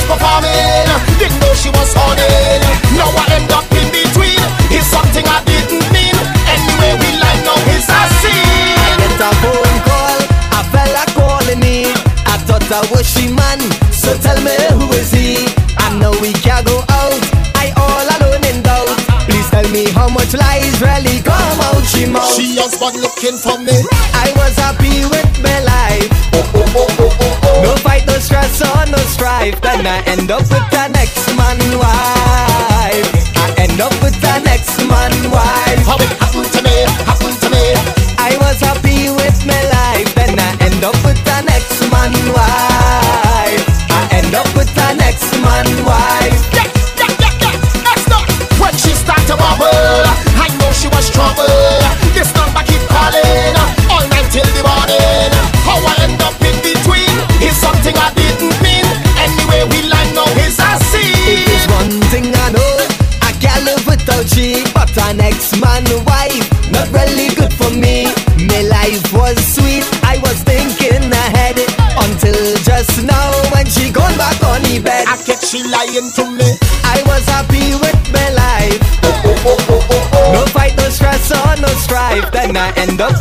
F: performing, didn't know she was horny. Now I end up in between. It's something I didn't mean. Anyway, we like now it's a scene.
S: Get a phone call, a fella calling me. I thought I was she man, so tell me who is he? I know we can't go out, I all alone in doubt. Please tell me how much lies really come out she mouth.
F: She has been looking for me.
S: I was happy with my life. Oh oh oh oh oh. oh. No fight, no stress, or no strife. Then I end up with the next man wife. I end up with the next man wife.
F: Lying to me.
S: I was happy with my life.
F: No fight, no stress, or no strife.
S: Then I end up